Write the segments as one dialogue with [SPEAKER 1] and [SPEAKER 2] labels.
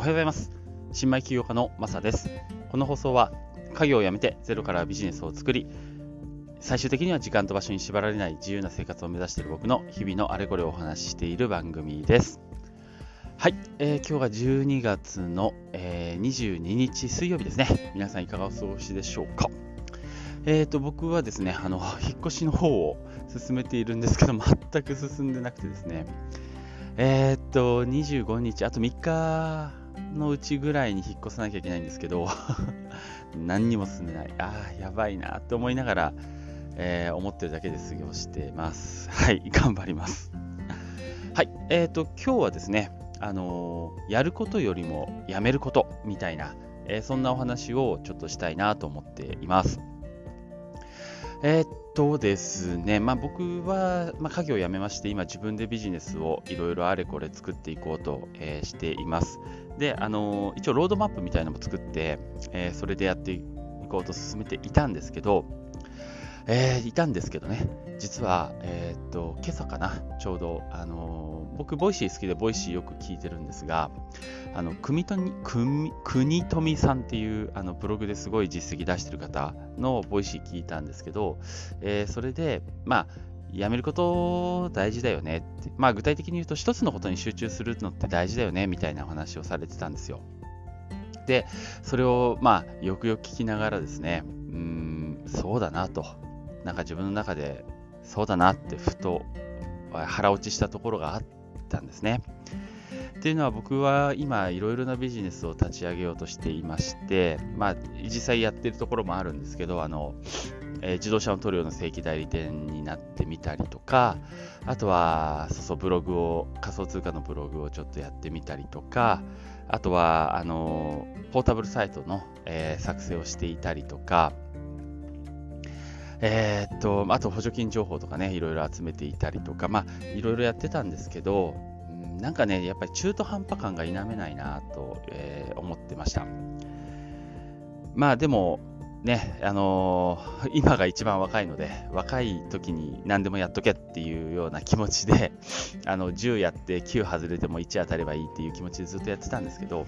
[SPEAKER 1] おはようございます。新米起業家のマサです。この放送は家業を辞めてゼロからビジネスを作り最終的には時間と場所に縛られない自由な生活を目指している僕の日々のあれこれをお話ししている番組です。はい、えー、今日が12月の、えー、22日水曜日ですね。皆さんいかがお過ごしでしょうか。えーと、僕はですね、あの、引っ越しの方を進めているんですけど、全く進んでなくてですね、えー、っと、25日、あと3日のうちぐらいに引っ越さなきゃいけないんですけど、何にも進んでない。ああ、やばいなって思いながら、えー、思ってるだけで過ごしてます。はい、頑張ります。はい、えー、と、今日はですね、あのー、やることよりもやめることみたいな、えー、そんなお話をちょっとしたいなと思っています。えー、っとですね、まあ、僕は、まあ、家業を辞めまして、今自分でビジネスをいろいろあれこれ作っていこうと、えー、しています。で、あのー、一応ロードマップみたいなのも作って、えそれでやっていこうと進めていたんですけど、えー、いたんですけどね、実は、えー、っと、今朝かな、ちょうど、あのー、僕、 Voicy好きで、 Voicyよく聞いてるんですが、あの、国富国富さんっていうあのブログですごい実績出してる方の Voicy聞いたんですけど、えー、それで、まあ、やめること大事だよねって、まあ、具体的に言うと、一つのことに集中するのって大事だよねみたいな話をされてたんですよ。で、それを、まあ、よくよく聞きながらですね、うん、そうだなと。なんか自分の中でそうだなってふと腹落ちしたところがあったんですね。っていうのは僕は今いろいろなビジネスを立ち上げようとしていまして、まあ、実際やってるところもあるんですけどあの、えー、自動車の塗料の正規代理店になってみたりとかあとはそうそうブログを仮想通貨のブログをちょっとやってみたりとかあとはあのポータブルサイトの、えー、作成をしていたりとかえー、っと、あと補助金情報とかね、いろいろ集めていたりとか、まあ、いろいろやってたんですけど、なんかね、やっぱり中途半端感が否めないなと、えー、思ってました。まあでも、ね、あのー、今が一番若いので、若い時に何でもやっとけっていうような気持ちで、あの10やって9外れても1当たればいいっていう気持ちでずっとやってたんですけど、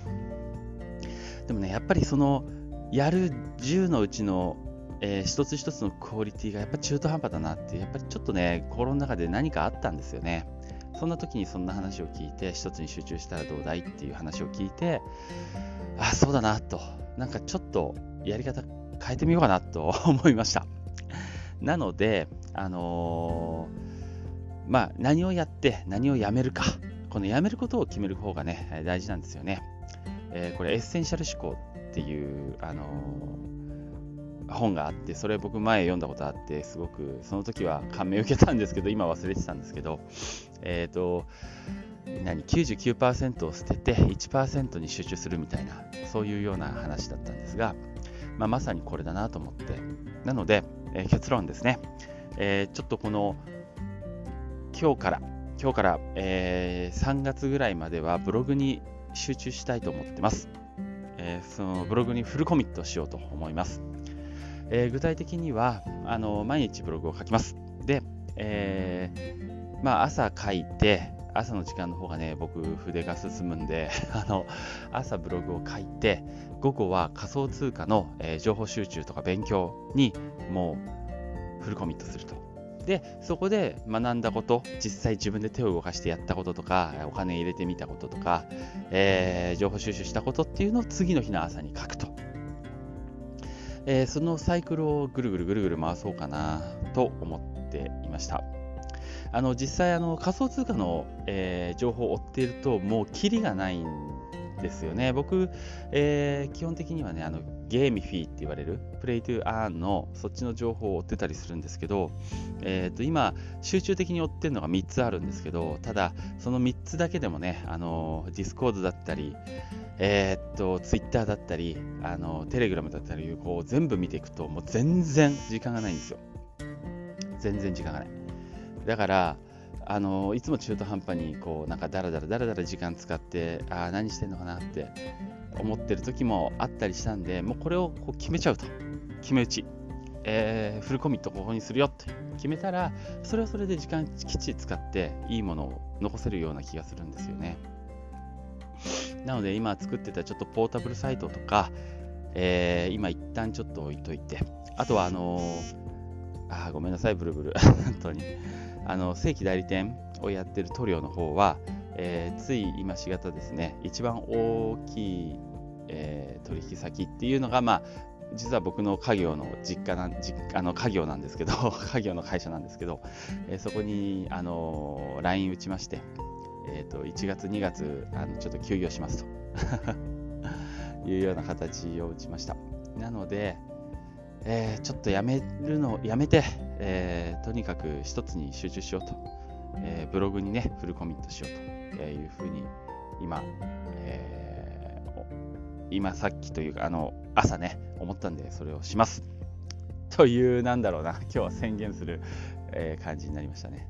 [SPEAKER 1] でもね、やっぱりその、やる10のうちのえー、一つ一つのクオリティがやっぱ中途半端だなってやっぱりちょっとね心の中で何かあったんですよね。そんな時にそんな話を聞いて一つに集中したらどうだいっていう話を聞いてあそうだなと。なんかちょっとやり方変えてみようかなと 思いました。なのであのー、まあ何をやって何をやめるか。このやめることを決める方がね大事なんですよね、えー、これエッセンシャル思考っていうあのー本があってそれ僕前読んだことあってすごくその時は感銘を受けたんですけど今忘れてたんですけどえっ、ー、と何99%を捨てて1%に集中するみたいなそういうような話だったんですが、まあ、まさにこれだなと思って。なので、えー、結論ですね、えー、ちょっとこの今日から今日から、えー、3月ぐらいまではブログに集中したいと思ってます、えー、そのブログにフルコミットしようと思います。えー、具体的にはあの毎日ブログを書きます。で、えー、まあ、朝書いて、朝の時間の方がね、僕、筆が進むんで あの、朝ブログを書いて、午後は仮想通貨の、えー、情報集中とか勉強にもうフルコミットすると。で、そこで学んだこと、実際自分で手を動かしてやったこととか、お金入れてみたこととか、えー、情報収集したことっていうのを次の日の朝に書くと。えー、そのサイクルをぐるぐるぐるぐる回そうかなと思っていました。あの実際あの仮想通貨の、えー、情報を追っているともうキリがないんですよね。僕、えー、基本的にはねあの GameFi って言われる Play to Earn のそっちの情報を追ってたりするんですけど、えー、と今集中的に追ってるのが3つあるんですけどただその3つだけでもねあのディスコードだったりえー、っと、ツイッターだったり、あの、テレグラムだったり、こう、全部見ていくと、もう全然時間がないんですよ。全然時間がない。だから、あの、いつも中途半端に、こう、なんかダラダラダラダラ時間使って、ああ、何してんのかなって思ってる時もあったりしたんで、もうこれをこう決めちゃうと。決め打ち。えー、フルコミットここにするよって決めたら、それはそれで時間きっちり使って、いいものを残せるような気がするんですよね。なので今作ってたちょっとポータブルサイトとか、えー、今一旦ちょっと置いといて、あとはあのー、あごめんなさい、ブルブル、本当に。あの正規代理店をやってる塗料の方は、えー、つい今しがたですね、一番大きい、えー、取引先っていうのが、まあ、実は僕の家業の実家な実あの家業なんですけど、家業の会社なんですけど、えー、そこに、あの LINE 打ちまして、えーと、1月、2月あの、ちょっと休業しますと。いうような形を打ちました。なので、えー、ちょっとやめるのやめて、えー、とにかく一つに集中しようと、えー、ブログにね、フルコミットしようと。えいうふうに今、え今さっきというか、あの朝ね、思ったんで、それをします。という、なんだろうな、今日は宣言する、えー、感じになりましたね。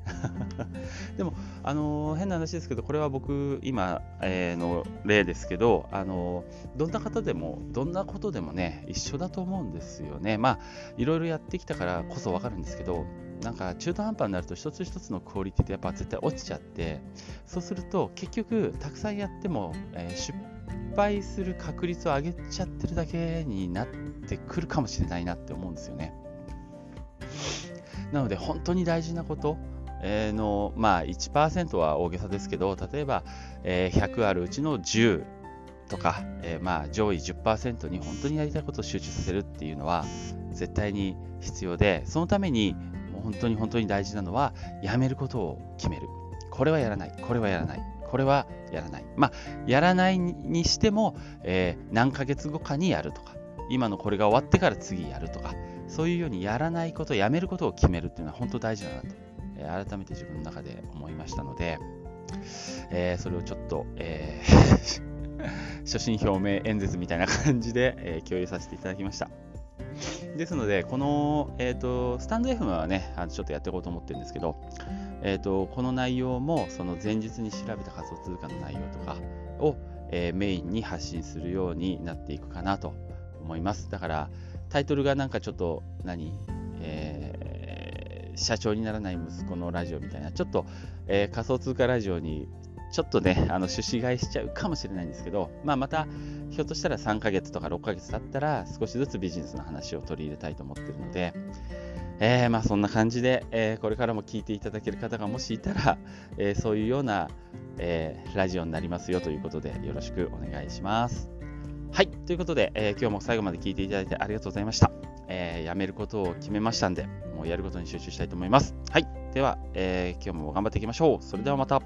[SPEAKER 1] でも、あのー、変な話ですけど、これは僕、今、えー、の例ですけど、あのどんな方でも、どんなことでもね、一緒だと思うんですよね。まあ、いろいろやってきたからこそわかるんですけど、なんか中途半端になると一つ一つのクオリティってやっぱ絶対落ちちゃってそうすると結局たくさんやっても、えー、失敗する確率を上げちゃってるだけになってくるかもしれないなって思うんですよね。なので本当に大事なことの、まあ、1%は大げさですけど例えば、え100あるうちの10とか、えまあ、上位10%に本当にやりたいことを集中させるっていうのは絶対に必要でそのために本当に本当に大事なのはやめることを決めるこれはやらないこれはやらないこれはやらない。まあ、やらないにしても、えー、何ヶ月後かにやるとか、今のこれが終わってから次やるとか、そういうようにやらないこと、やめることを決めるっていうのは本当大事だなと、えー、改めて自分の中で思いましたので、えー、それをちょっと、えー、所信表明演説みたいな感じで、え共有させていただきました。ですので、この、えーと、スタンド FM はね、あのちょっとやっていこうと思ってるんですけど、えーと、この内容もその前日に調べた仮想通貨の内容とかを、えー、メインに発信するようになっていくかなと思います。だからタイトルがなんかちょっと何、えー、社長にならない息子のラジオみたいな、ちょっと、えー、仮想通貨ラジオにちょっとね、あの趣旨買いしちゃうかもしれないんですけど、まあ、またひょっとしたら3ヶ月とか6ヶ月経ったら少しずつビジネスの話を取り入れたいと思ってるので、えー、まあそんな感じで、えー、これからも聞いていただける方がもしいたら、えー、そういうような、えラジオになりますよということでよろしくお願いします。はい、ということで、え今日も最後まで聞いていただいてありがとうございました。えやめることを決めましたんで、もうやることに集中したいと思います。はい、では、え今日も頑張っていきましょう。それではまた。